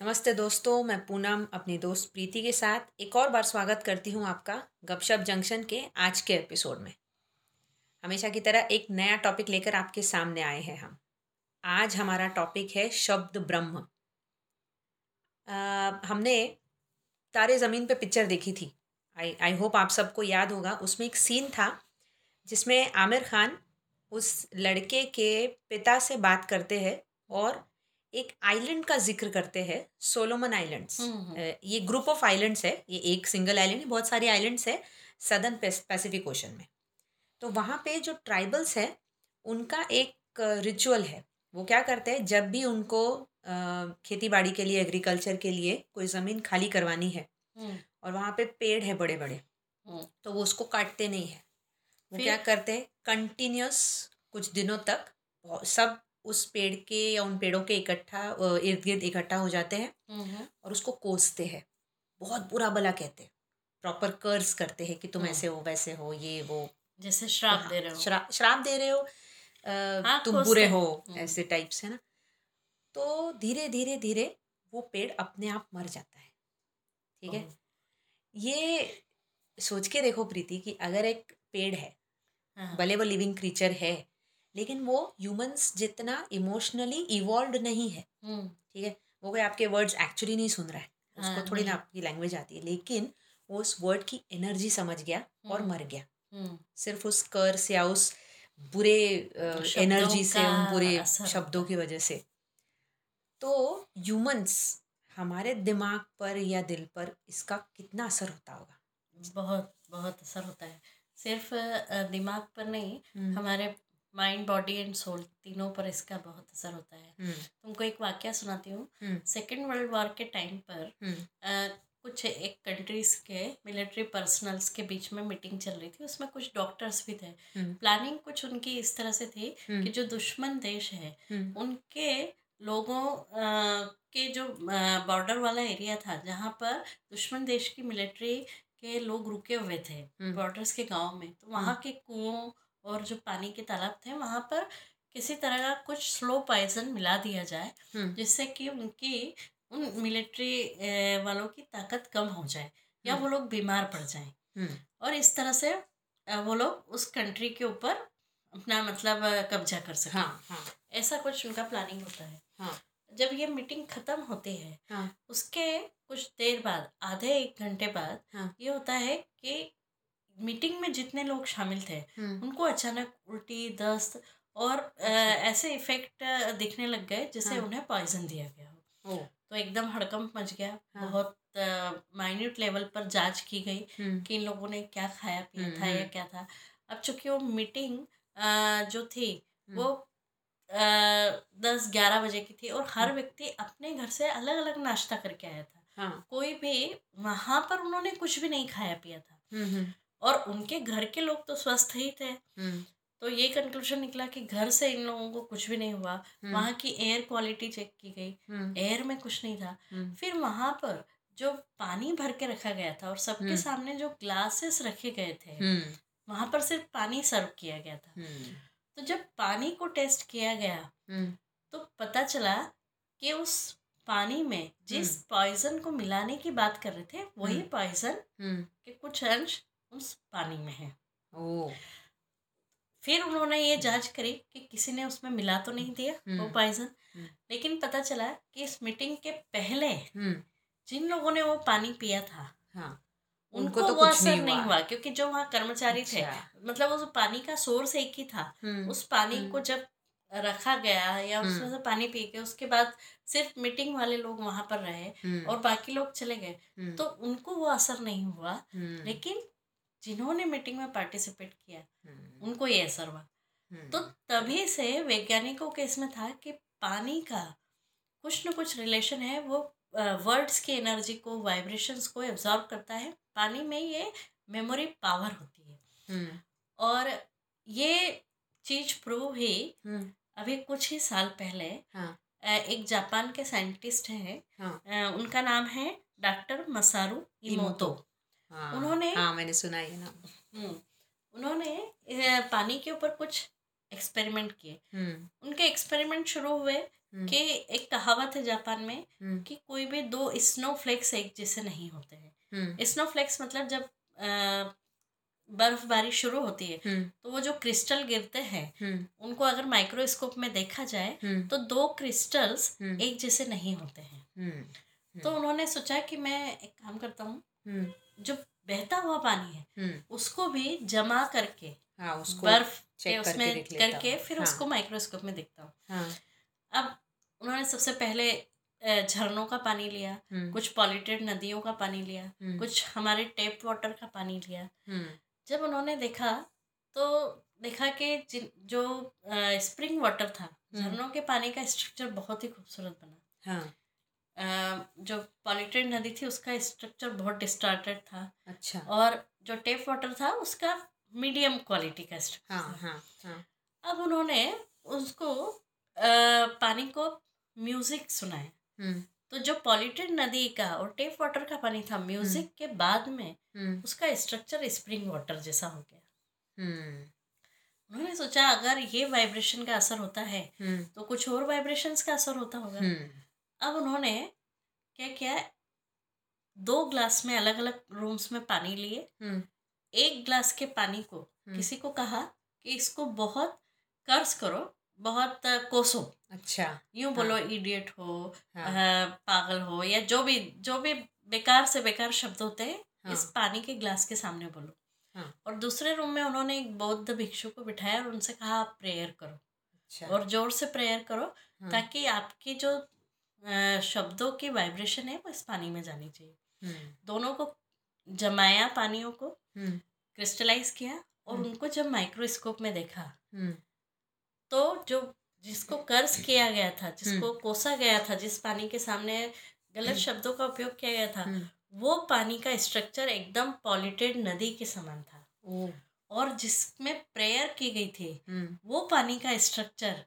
नमस्ते दोस्तों मैं पूनम अपनी दोस्त प्रीति के साथ एक और बार स्वागत करती हूँ आपका गपशप जंक्शन के आज के एपिसोड में। हमेशा की तरह एक नया टॉपिक लेकर आपके सामने आए हैं हम। आज हमारा टॉपिक है शब्द ब्रह्म। आ, हमने तारे ज़मीन पे पिक्चर देखी थी। आई आई होप आप सबको याद होगा उसमें एक सीन था जिसमें आमिर खान उस लड़के के पिता से बात करते हैं और एक आइलैंड का ज़िक्र करते हैं सोलोमन आइलैंड्स ये ग्रुप ऑफ़ आइलैंड्स है ये एक सिंगल आइलैंड है बहुत सारी आइलैंड्स है सदर्न पैसिफिक ओशन में. तो वहाँ पे जो ट्राइबल्स है उनका एक रिचुअल है। वो क्या करते हैं जब भी उनको खेती बाड़ी के लिए एग्रीकल्चर के लिए कोई ज़मीन खाली करवानी है और वहाँ पे पेड़ है बड़े बड़े तो वो उसको काटते नहीं है। वो क्या करते हैं कंटिन्यूस कुछ दिनों तक सब उस पेड़ के या उन पेड़ों के इकट्ठा इर्द गिर्द इकट्ठा हो जाते हैं और उसको कोसते हैं। बहुत बुरा भला कहते हैं। प्रॉपर कर्स करते हैं कि तुम ऐसे हो वैसे हो ये वो। जैसे श्राप हाँ, दे रहे हो। श्राप श्राप दे रहे हो आ, हाँ, तुम बुरे हो ऐसे टाइप्स है ना? तो धीरे धीरे धीरे वो पेड़ अपने आप मर जाता है। ठीक है? ये सोच के देखो प्रीति कि अगर एक पेड़ है हाँ। भले वो लिविंग क्रीचर है लेकिन वो ह्यूमंस जितना इमोशनली इवॉल्व नहीं है हम्म। ठीक है? वो कोई आपके वर्ड्स एक्चुअली नहीं सुन रहा है। उसको हाँ, थोड़ी ना आपकी लैंग्वेज आती है। लेकिन वो उस वर्ड की एनर्जी समझ गया और हम्म। मर गया। हम्म। सिर्फ़ उस कर्स या उस बुरे एनर्जी से उन बुरे शब्दों की वजह से। तो ह्यूमंस हमारे दिमाग पर या दिल पर इसका कितना असर होता होगा? बहुत बहुत असर होता है। सिर्फ़ दिमाग पर नहीं हमारे माइंड बॉडी एंड सोल तीनों पर इसका बहुत असर होता है। हम्म। तुमको एक वाक्य सुनाती हूँ। सेकेंड वर्ल्ड वॉर के टाइम पर आ, हम्म। कुछ एक कंट्रीज़ के मिलिट्री पर्सनल्स के बीच में मीटिंग चल रही थी। उसमें कुछ डॉक्टर्स भी थे। प्लानिंग हम्म। कुछ उनकी इस तरह से थी कि जो दुश्मन देश है उनके लोगों आ, के जो बॉर्डर वाला एरिया था जहाँ पर दुश्मन देश की मिलिट्री के लोग रुके हुए थे बॉर्डर्स के गाँव में तो वहाँ के कुओं और जो पानी के तालाब थे वहाँ पर किसी तरह का कुछ स्लो पॉइजन मिला दिया जाए। जिससे कि उनकी उन मिलिट्री वालों की ताकत कम हो जाए या। वो लोग बीमार पड़ जाएँ। और इस तरह से वो लोग उस कंट्री के ऊपर अपना मतलब कब्जा कर सकें हाँ, हाँ. ऐसा कुछ उनका प्लानिंग होता है हाँ. जब ये मीटिंग खत्म होती है हाँ. उसके कुछ देर बाद आधे एक घंटे बाद हाँ. ये होता है कि मीटिंग में जितने लोग शामिल थे हम्म। उनको अचानक उल्टी दस्त और अच्छा। ऐसे इफ़ेक्ट दिखने लग गए जिससे हाँ। उन्हें पॉइजन दिया गया हो तो एकदम हड़कंप मच गया हाँ। बहुत माइन्यूट लेवल पर जाँच की गई हम्म। कि इन लोगों ने क्या खाया पिया था या हम्म, क्या था अब चूँकि वो मीटिंग जो थी वो दस ग्यारह बजे की थी और हर व्यक्ति अपने घर से अलग अलग नाश्ता करके आया था हाँ. कोई भी वहाँ पर उन्होंने कुछ भी नहीं खाया पिया था और उनके घर के लोग तो स्वस्थ ही थे। हम्म। तो ये कंक्लूजन निकला कि घर से इन लोगों को कुछ भी नहीं हुआ। हम्म। वहाँ की एयर क्वालिटी चेक की गई। एयर हम्म। में कुछ नहीं था। फिर वहाँ पर जो पानी भर के रखा गया था और सबके सामने जो ग्लासेस रखे गए थे वहाँ पर सिर्फ़ पानी सर्व किया गया था। तो जब पानी को टेस्ट किया गया तो पता चला कि उस पानी में जिस पॉइजन को मिलाने की बात कर रहे थे वही पॉइजन के कुछ अंश उस पानी में है। ओ फिर उन्होंने ये जाँच करी कि किसी ने उसमें मिला तो नहीं दिया वो हम्म। पॉइजन हम्म। लेकिन पता चला कि इस मीटिंग के पहले हम्म। जिन लोगों ने वो पानी पिया था हाँ। उनको, उनको तो वो असर नहीं हुआ। क्योंकि जो वहाँ कर्मचारी अच्छा। थे मतलब वो पानी का सोर्स एक ही था। उस पानी को जब रखा गया या उसमें से पानी पी के उसके बाद सिर्फ़ मीटिंग वाले लोग वहाँ पर रहे और बाकी लोग चले गए तो उनको वो असर नहीं हुआ। लेकिन जिन्होंने मीटिंग में पार्टिसिपेट किया हम्म। उनको ये असर हुआ हम्म। तो तभी से वैज्ञानिकों के इसमें था कि पानी का कुछ न कुछ रिलेशन है वो वर्ड्स की एनर्जी को वाइब्रेशंस को एब्जॉर्ब करता है पानी में ये मेमोरी पावर होती है हम्म। और ये चीज़ प्रूव हुई अभी कुछ ही साल पहले हाँ. एक जापान के साइंटिस्ट हैं हाँ. उनका नाम है डॉक्टर मसारू इमोतो हाँ, उन्होंने हाँ मैंने सुना है ना। हम्म, उन्होंने पानी के ऊपर कुछ एक्सपेरिमेंट किए। हम्म। उनके एक्सपेरिमेंट शुरू हुए कि एक कहावत है जापान में कि कोई भी दो स्नो फ्लेक्स एक जैसे नहीं होते हैं। स्नो फ्लेक्स मतलब जब बर्फबारी शुरू होती है तो वो जो क्रिस्टल गिरते हैं उनको अगर माइक्रोस्कोप में देखा जाए तो दो क्रिस्टल्स एक जैसे नहीं होते हैं। तो उन्होंने सोचा कि मैं एक काम करता हूँ जो बहता हुआ पानी है उसको भी जमा करके हाँ, उसको बर्फ़ के उसमें करके, करके फिर हाँ. उसको माइक्रोस्कोप में देखता हूँ। हाँ. अब उन्होंने सबसे पहले झरनों का पानी लिया कुछ पॉलिटेड नदियों का पानी लिया कुछ हमारे टेप वाटर का पानी लिया। जब उन्होंने देखा तो देखा कि जो स्प्रिंग वाटर था झरनों के पानी का स्ट्रक्चर बहुत ही खूबसूरत बना। हाँ। जो पॉलिटेड नदी थी उसका स्ट्रक्चर बहुत डिस्टार्टेड था। अच्छा। और जो टेप वाटर था उसका मीडियम क्वालिटी का स्ट्रक्चर हाँ, हाँ, हाँ. अब उन्होंने उसको आ, पानी को म्यूज़िक सुनाया। हम्म। तो जो पॉल्यूटेड नदी का और टेप वाटर का पानी था म्यूज़िक हम्म। के बाद में हम्म। उसका स्ट्रक्चर स्प्रिंग वाटर जैसा हो गया। उन्होंने सोचा अगर ये वाइब्रेशन का असर होता है तो कुछ और वाइब्रेशंस का असर होता होगा। अब उन्होंने क्या किया दो ग्लास में अलग अलग रूम्स में पानी लिए एक ग्लास के पानी को हम्म। किसी को कहा कि इसको बहुत कर्ज करो बहुत कोसो अच्छा यूँ हाँ। बोलो इडियट हो हाँ। पागल हो या जो भी जो भी बेकार से बेकार शब्द होते हैं हाँ। इस पानी के ग्लास के सामने बोलो हाँ। और दूसरे रूम में उन्होंने एक बौद्ध भिक्षु को बिठाया और उनसे कहा आप प्रेयर करो अच्छा। और ज़ोर से प्रेयर करो हाँ। ताकि आपकी जो शब्दों की वाइब्रेशन है वो इस पानी में जानी चाहिए हम्म। दोनों को जमाया पानियों को क्रिस्टलाइज हम्म। किया और हम्म। उनको जब माइक्रोस्कोप में देखा हम्म। तो जो जिसको कर्ज किया गया था जिसको कोसा गया था जिस पानी के सामने गलत शब्दों का उपयोग किया गया था वो पानी का स्ट्रक्चर एकदम पॉलिटेड नदी के समान था और जिसमें प्रेयर की गई थी वो पानी का स्ट्रक्चर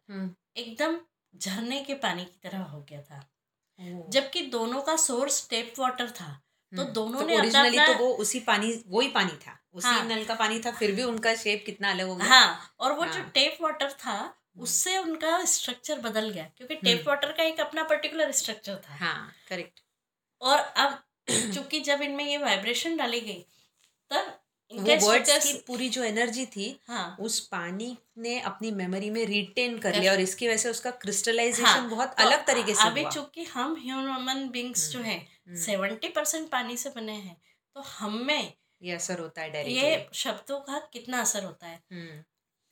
एकदम झरने के पानी की तरह हो गया था। जबकि दोनों का सोर्स टेप वाटर था तो हम्म, दोनों तो ने ओरिजिनली तो वो उसी पानी वो ही पानी था उसी हाँ, नल का पानी था फिर भी उनका शेप कितना अलग हो गया। हाँ और वो हाँ, जो टेप वाटर था हम्म। उससे उनका स्ट्रक्चर बदल गया क्योंकि टेप हम्म। वाटर का एक अपना पर्टिकुलर स्ट्रक्चर था। हाँ करेक्ट और अब चूँकि जब इनमें ये वाइब्रेशन डाली गई तब वर्ड्स की पूरी जो एनर्जी थी हाँ. उस पानी ने अपनी मेमोरी में रिटेन कर लिया और इसकी वजह से उसका क्रिस्टलाइजेशन हाँ, बहुत तो अलग तरीके से अभी चूँकि हम ह्यूमन बींग्स जो हैं सेवेंटी परसेंट पानी से बने हैं तो हम में ये असर होता है ये शब्दों का कितना असर होता है हम्म।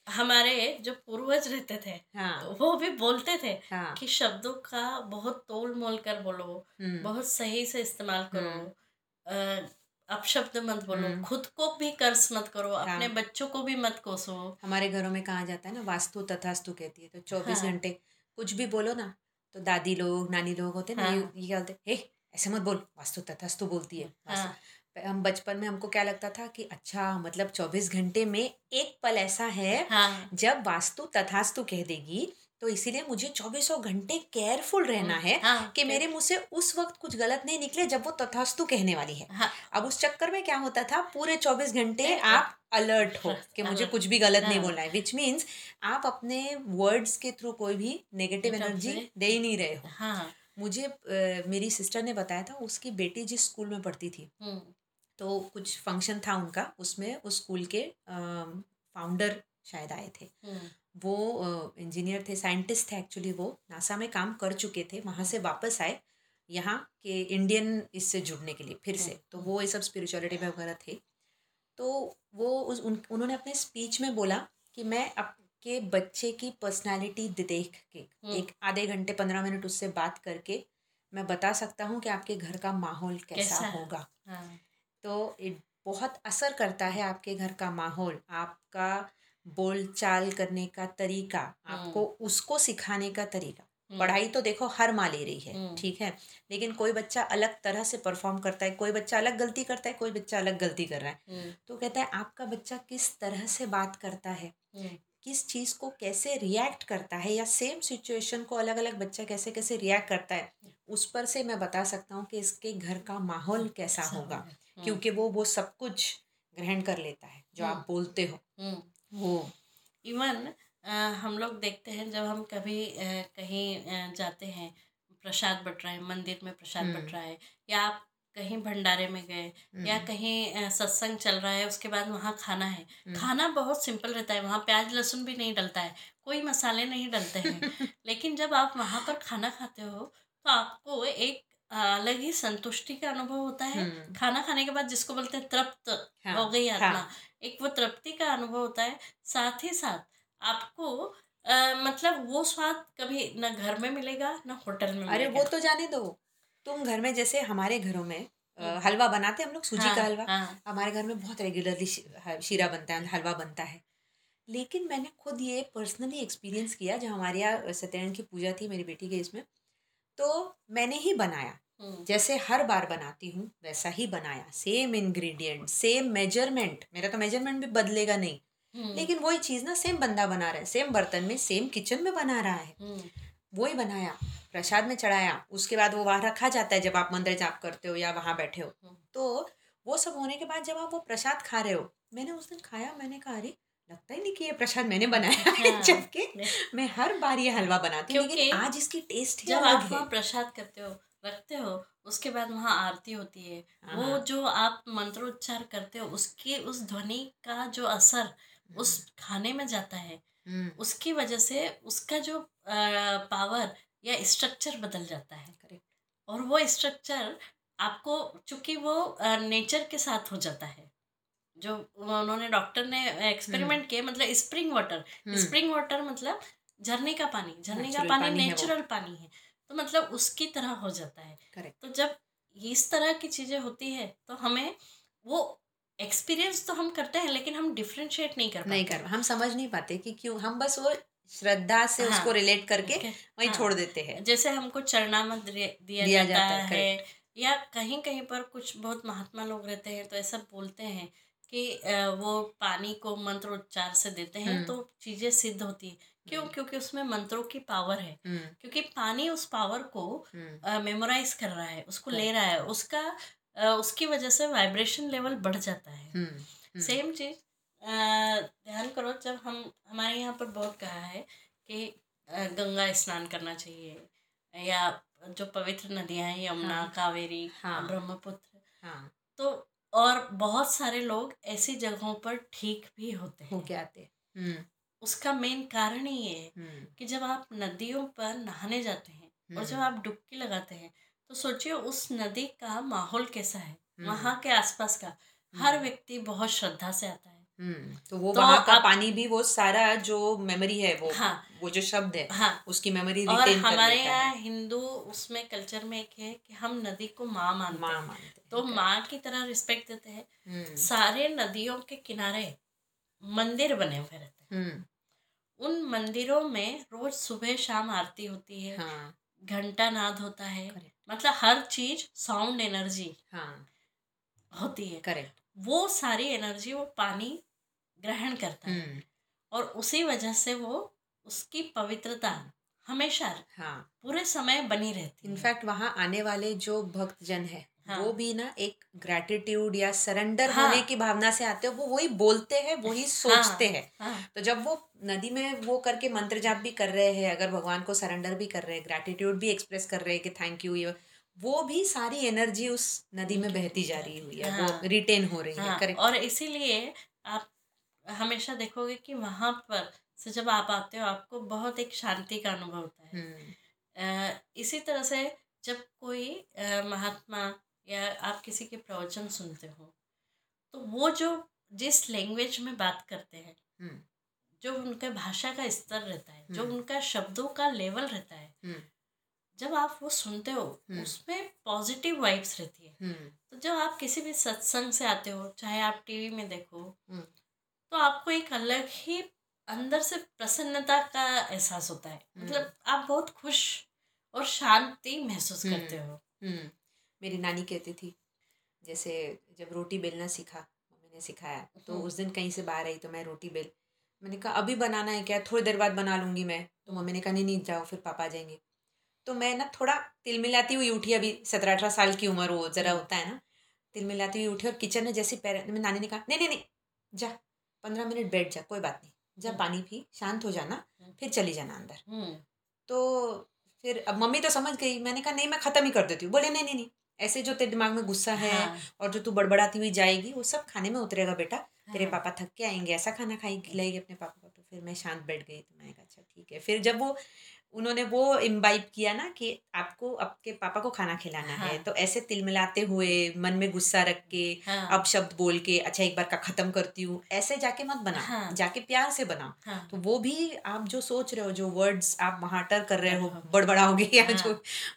हमारे जो पूर्वज रहते थे हाँ. तो वो भी बोलते थे हाँ. कि शब्दों का बहुत तोल मोल कर बोलो हम्म। बहुत सही से इस्तेमाल करो हम्म। अपशब्द मत बोलो हम्म। खुद को भी कर्ज मत करो हाँ। अपने बच्चों को भी मत कोसो हमारे घरों में कहा जाता है ना वास्तु तथास्तु कहती है तो चौबीस हाँ। घंटे कुछ भी बोलो ना तो दादी लोग नानी लोग होते ना हाँ। ये क्या बोलते हे ऐसे मत बोल वास्तु तथास्तु बोलती है हाँ। हम बचपन में हमको क्या लगता था कि अच्छा मतलब चौबीस घंटे में एक पल ऐसा है हाँ। जब वास्तु तथास्तु कह देगी तो इसीलिए मुझे चौबीसों घंटे केयरफुल रहना हम्म, है हाँ, कि मेरे मुँह से उस वक्त कुछ गलत नहीं निकले जब वो तथास्तु कहने वाली है। हाँ, अब उस चक्कर में क्या होता था पूरे चौबीस घंटे आप अलर्ट हो कि मुझे कुछ भी गलत हाँ, नहीं बोलना है विच मीन्स आप अपने वर्ड्स के थ्रू कोई भी नेगेटिव एनर्जी दे ही नहीं रहे हो। हाँ, मुझे मेरी सिस्टर ने बताया था उसकी बेटी जिस स्कूल में पढ़ती थी हम्म। तो कुछ फ़ंक्शन था उनका उसमें उस स्कूल के फाउंडर शायद आए थे। हम्म। वो इंजीनियर थे साइंटिस्ट थे एक्चुअली वो नासा में काम कर चुके थे वहाँ से वापस आए यहाँ के इंडियन इससे जुड़ने के लिए फिर से हम्म, तो। वो ये सब स्पिरिचुअलिटी में वगैरह थे तो वो उस उन उन्होंने अपने स्पीच में बोला कि मैं आपके बच्चे की पर्सनालिटी देख के हम्म। एक आधे घंटे पंद्रह मिनट उससे बात करके मैं बता सकता हूँ कि आपके घर का माहौल कैसा, कैसा होगा हाँ। तो बहुत असर करता है आपके घर का माहौल आपका बोल चाल करने का तरीका आपको हम्म। उसको सिखाने का तरीका। हम्म। पढ़ाई तो देखो हर माँ ले रही है हम्म। ठीक है? लेकिन कोई बच्चा अलग तरह से परफॉर्म करता है कोई बच्चा अलग गलती करता है कोई बच्चा अलग गलती कर रहा है। तो कहता है आपका बच्चा किस तरह से बात करता है? किस चीज़ को कैसे रिएक्ट करता है? या सेम सिचुएशन को अलग अलग बच्चा कैसे कैसे रिएक्ट करता है? उस पर से मैं बता सकता हूँ कि इसके घर का माहौल कैसा होगा। क्योंकि वो वो सब कुछ ग्रहण कर लेता है जो आप बोलते हो। वो। इवन हम लोग देखते हैं जब हम कभी कहीं जाते हैं प्रसाद बट रहा है मंदिर में प्रसाद बट रहा है या आप कहीं भंडारे में गए या कहीं सत्संग चल रहा है उसके बाद वहाँ खाना है। खाना बहुत सिंपल रहता है वहाँ प्याज लहसुन भी नहीं डलता है कोई मसाले नहीं डलते हैं। लेकिन जब आप वहाँ पर खाना खाते हो तो आपको एक अलग ही संतुष्टि का अनुभव होता है। खाना खाने के बाद जिसको बोलते हैं तृप्त हाँ, हो गई आत्मा हाँ. एक वो तृप्ति का अनुभव होता है साथ ही साथ आपको आ, मतलब वो स्वाद कभी ना घर में मिलेगा ना होटल में अरे वो तो जाने दो तुम घर में जैसे हमारे घरों में हम्म। हलवा बनाते हम लोग सूजी हाँ, का हलवा हाँ. हमारे घर में बहुत रेगुलरली शीरा बनता है हलवा बनता है लेकिन मैंने खुद ये पर्सनली एक्सपीरियंस किया जब हमारे यहाँ सत्यनारायण की पूजा थी मेरी बेटी के इसमें तो मैंने ही बनाया। जैसे हर बार बनाती हूँ वैसा ही बनाया। Same ingredient same measurement. मेरा तो मेज़रमेंट भी बदलेगा नहीं। हम्म। लेकिन वही चीज़ ना सेम बंदा बना रहा है सेम बर्तन में सेम किचन में बना रहा है। हम्म। वही बनाया प्रसाद में चढ़ाया उसके बाद वो वहाँ रखा जाता है जब आप मंदिर जाप करते हो या वहाँ बैठे हो। तो वो सब होने के बाद जब आप वो प्रसाद खा रहे हो मैंने उस दिन खाया मैंने कहा अरे लगता ही नहीं कि ये प्रसाद मैंने बनाया है। हाँ, जबकि मैं हर बार ये हलवा बनाती हूँ लेकिन आज इसकी टेस्ट जब आप वहाँ प्रसाद करते हो रखते हो उसके बाद वहाँ आरती होती है वो हाँ। जो आप मंत्रोच्चार करते हो उसके उस ध्वनि का जो असर उस हम्म। खाने में जाता है हम्म। उसकी वजह से उसका जो पावर या स्ट्रक्चर बदल जाता है करेक्ट और वो स्ट्रक्चर आपको चूँकि वो नेचर के साथ हो जाता है जो उन्होंने डॉक्टर ने एक्सपेरिमेंट हम्म। किए मतलब स्प्रिंग वाटर स्प्रिंग वाटर मतलब झरने का पानी झरने का पानी नेचुरल पानी है तो मतलब उसकी तरह हो जाता है। करेक्ट। तो जब इस तरह की चीज़ें होती है तो हमें वो एक्सपीरियंस तो हम करते हैं लेकिन हम डिफ्रेंशिएट नहीं कर पाते। नहीं कर हम समझ नहीं पाते कि क्यों हम बस वो श्रद्धा से हाँ, उसको रिलेट करके वही हाँ, छोड़ देते हैं। जैसे हमको चरणामत दिया, दिया जाता, जाता है, है या कहीं कहीं पर कुछ बहुत महात्मा लोग रहते हैं तो ऐसा बोलते हैं कि वो पानी को मंत्रोच्चार से देते हैं हम्म। तो चीज़ें सिद्ध होती है। क्यों? हम्म। क्योंकि उसमें मंत्रों की पावर है। हम्म। क्योंकि पानी उस पावर को मेमोराइज कर रहा है उसको ले रहा है। उसका उसकी वजह से वाइब्रेशन लेवल बढ़ जाता है। सेम चीज़ ध्यान करो जब हम हमारे यहाँ पर बहुत कहा है कि गंगा स्नान करना चाहिए। या जो पवित्र नदियाँ हैं यमुना हाँ, कावेरी हाँ, ब्रह्मपुत्र। हाँ, तो और बहुत सारे लोग ऐसी जगहों पर ठीक भी होते हैं। होके आते उसका मेन कारण ही ये है कि जब आप नदियों पर नहाने जाते हैं और जब आप डुबकी लगाते हैं तो सोचिए उस नदी का माहौल कैसा है वहाँ के आसपास का। हर व्यक्ति बहुत श्रद्धा से आता है। तो वो तो वहाँ का पानी भी वो सारा जो मेमोरी है वो हाँ। वो जो शब्द है हाँ। उसकी मेमोरी और हमारे यहाँ हिंदू उसमें कल्चर में एक है कि हम नदी को माँ मानते माँ मानते तो माँ की तरह रिस्पेक्ट देते हैं। सारे नदियों के किनारे मंदिर बने हुए रहते हैं। उन मंदिरों में रोज सुबह शाम आरती होती है। हाँ। घंटा नाद होता है। मतलब हर चीज़ साउंड एनर्जी हाँ। होती है। करेक्ट वो सारी एनर्जी वो पानी ग्रहण करता है। हम्म। और उसी वजह से वो उसकी पवित्रता हमेशा हाँ। पूरे समय बनी रहती इनफैक्ट वहाँ आने वाले जो भक्त जन है हाँ. वो भी ना एक ग्रेटिट्यूड या सरेंडर हाँ. होने की भावना से आते हो वो वही बोलते हैं वही हाँ, सोचते हैं हाँ. तो जब वो नदी में वो करके मंत्र जाप भी कर रहे हैं अगर भगवान को सरेंडर भी कर रहे हैं ग्रेटिट्यूड भी एक्सप्रेस कर रहे हैं कि थैंक यू ये वो भी सारी एनर्जी उस नदी में बहती जा रही हुई है हाँ, वो रिटेन हो रही हाँ, है करेक्ट और इसीलिए आप हमेशा देखोगे कि वहाँ पर से जब आप आते हो आपको बहुत एक शांति का अनुभव होता है हम्म। इसी तरह से जब कोई महात्मा या आप किसी के प्रवचन सुनते हो तो वो जो जिस लैंग्वेज में बात करते हैं हम्म। जो उनका भाषा का स्तर रहता है जो हम्म। उनका शब्दों का लेवल रहता है जब आप वो सुनते हो हम्म। उसमें पॉजिटिव वाइब्स रहती है हम्म। तो जब आप किसी भी सत्संग से आते हो चाहे आप टीवी में देखो हम्म। तो आपको एक अलग ही अंदर से प्रसन्नता का एहसास होता है मतलब आप बहुत खुश और शांति महसूस करते हो मेरी नानी कहती थी जैसे जब रोटी बेलना सीखा मम्मी ने सिखाया तो उस दिन कहीं से बाहर आई तो मैं रोटी बेल मैंने कहा अभी बनाना है क्या? थोड़ी देर बाद बना लूँगी मैं। तो मम्मी ने कहा नहीं नहीं जाओ फिर पापा जाएँगे। तो मैं ना थोड़ा तिल मिलाती हुई उठी अभी सत्रह अठारह साल की उम्र वो ज़रा हम्म। होता है ना तिल मिलाती हुई उठी और किचन में जैसे पैर में नानी ने कहा नहीं नहीं नहीं जा पंद्रह मिनट बैठ जा कोई बात नहीं जब हम्म। पानी पी शांत हो जाना हम्म। फिर चली जाना अंदर। हम्म। तो फिर अब मम्मी तो समझ गई मैंने कहा नहीं मैं ख़त्म ही कर देती हूँ। बोले नहीं नहीं नहीं ऐसे जो तेरे दिमाग में गुस्सा है हाँ। और जो तू बड़बड़ाती हुई जाएगी वो सब खाने में उतरेगा बेटा। तेरे हाँ। पापा थक के आएँगे ऐसा खाना खाई खिलाएगी अपने पापा को तो फिर मैं शांत बैठ गई तो मैंने कहा अच्छा ठीक है। फिर जब वो उन्होंने वो इम्बाइब किया ना कि आपको आपके पापा को खाना खिलाना हाँ. है। तो ऐसे तिलमिलाते हुए मन में गुस्सा रख के हाँ अब शब्द बोल के अच्छा एक बार का ख़त्म करती हूँ ऐसे जाके मत बनाओ हाँ। जाके प्यार से बनाओ हाँ तो वो भी आप जो सोच रहे हो जो वर्ड्स आप वहाँ टर कर रहे हो हाँ। बड़बड़ाओगे या हाँ। जो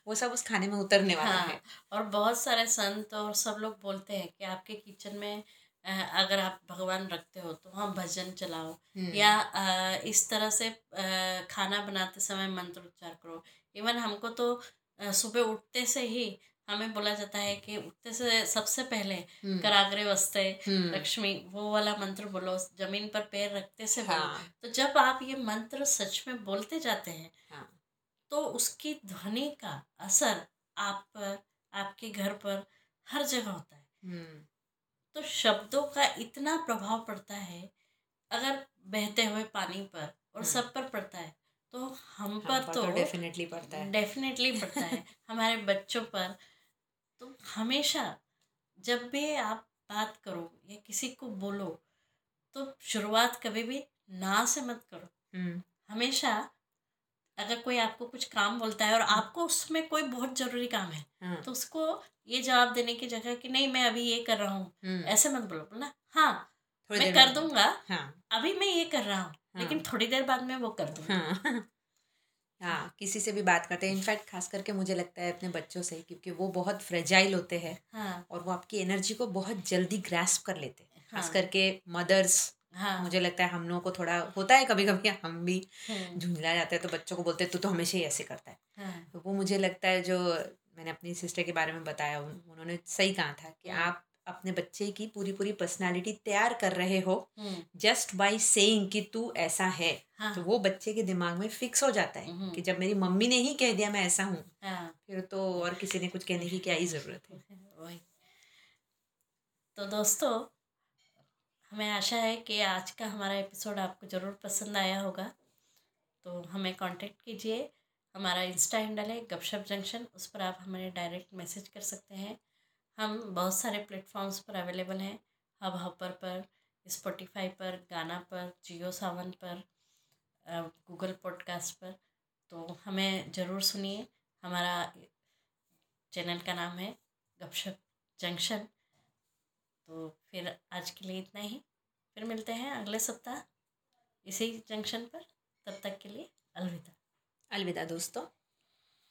वो सब उस खाने में उतरने वाला हाँ है और बहुत सारे संत और सब लोग बोलते हैं कि आपके किचन में अ, अगर आप भगवान रखते हो तो वहाँ भजन चलाओ। हम्म, या अ, इस तरह से अ, खाना बनाते समय मंत्र उच्चार करो। इवन हमको तो अ, सुबह उठते से ही हमें बोला जाता है कि उठते से सबसे पहले हम्म, कराग्रे वस्ते हम्म, लक्ष्मी वो वाला मंत्र बोलो ज़मीन पर पैर रखते से बोलो। हाँ। तो जब आप ये मंत्र सच में बोलते जाते हैं हाँ। तो उसकी ध्वनि का असर आप पर आपके घर पर हर जगह होता है। हम्म, तो शब्दों का इतना प्रभाव पड़ता है अगर बहते हुए पानी पर और हम्म। सब पर पड़ता है तो हम हाँ, पर पर तो डेफिनेटली पड़ता है। डेफिनेटली पड़ता है। हमारे बच्चों पर। तो हमेशा जब भी आप बात करो या किसी को बोलो तो शुरुआत कभी भी ना से मत करो। हम्म, हमेशा अगर कोई आपको कुछ काम बोलता है और आपको उसमें कोई बहुत ज़रूरी काम है हाँ, तो उसको ये जवाब देने की जगह कि नहीं मैं अभी ये कर रहा हूँ। हम्म, ऐसे मत बोलो बोलना हाँ मैं कर दूँगा हाँ। अभी मैं ये कर रहा हूँ हाँ, लेकिन थोड़ी देर बाद में वो कर दूँगा। हाँ। हाँ किसी से भी बात करते हैं। इनफैक्ट खास करके मुझे लगता है अपने बच्चों से क्योंकि वो बहुत फ्रेजाइल होते हैं हाँ। और वो आपकी एनर्जी को बहुत जल्दी ग्रास्प कर लेते हैं। हाँ, खास हाँ। करके मदर्स हाँ। मुझे लगता है हम लोगों को थोड़ा होता है कभी कभी हम भी हम्म, झुंझला जाते हैं तो बच्चों को बोलते हैं तू तो हमेशा ही ऐसे करता है। हाँ। तो वो मुझे लगता है जो मैंने अपनी सिस्टर के बारे में बताया उन- उन्होंने सही कहा था कि हम्म। आप अपने बच्चे की पूरी पूरी पर्सनालिटी तैयार कर रहे हो जस्ट बाय सेइंग कि तू ऐसा है हाँ। तो वो बच्चे के दिमाग में फिक्स हो जाता है हम्म। कि जब मेरी मम्मी ने ही कह दिया मैं ऐसा हूँ हाँ। फिर तो और किसी ने कुछ कहने की क्या ही ज़रूरत है। वही। तो दोस्तों हमें आशा है कि आज का हमारा एपिसोड आपको ज़रूर पसंद आया होगा तो हमें कांटेक्ट कीजिए। हमारा इंस्टा हैंडल है गपशप जंक्शन उस पर आप हमें डायरेक्ट मैसेज कर सकते हैं। हम बहुत सारे प्लेटफॉर्म्स पर अवेलेबल हैं हब हॉपर पर स्पॉटिफाई पर गाना पर जियो सावन पर गूगल पॉडकास्ट पर। तो हमें ज़रूर सुनिए, हमारा चैनल का नाम है गपशप जंक्शन तो फिर आज के लिए इतना ही। फिर मिलते हैं अगले सप्ताह इसी जंक्शन पर। तब तक के लिए अलविदा। अलविदा दोस्तों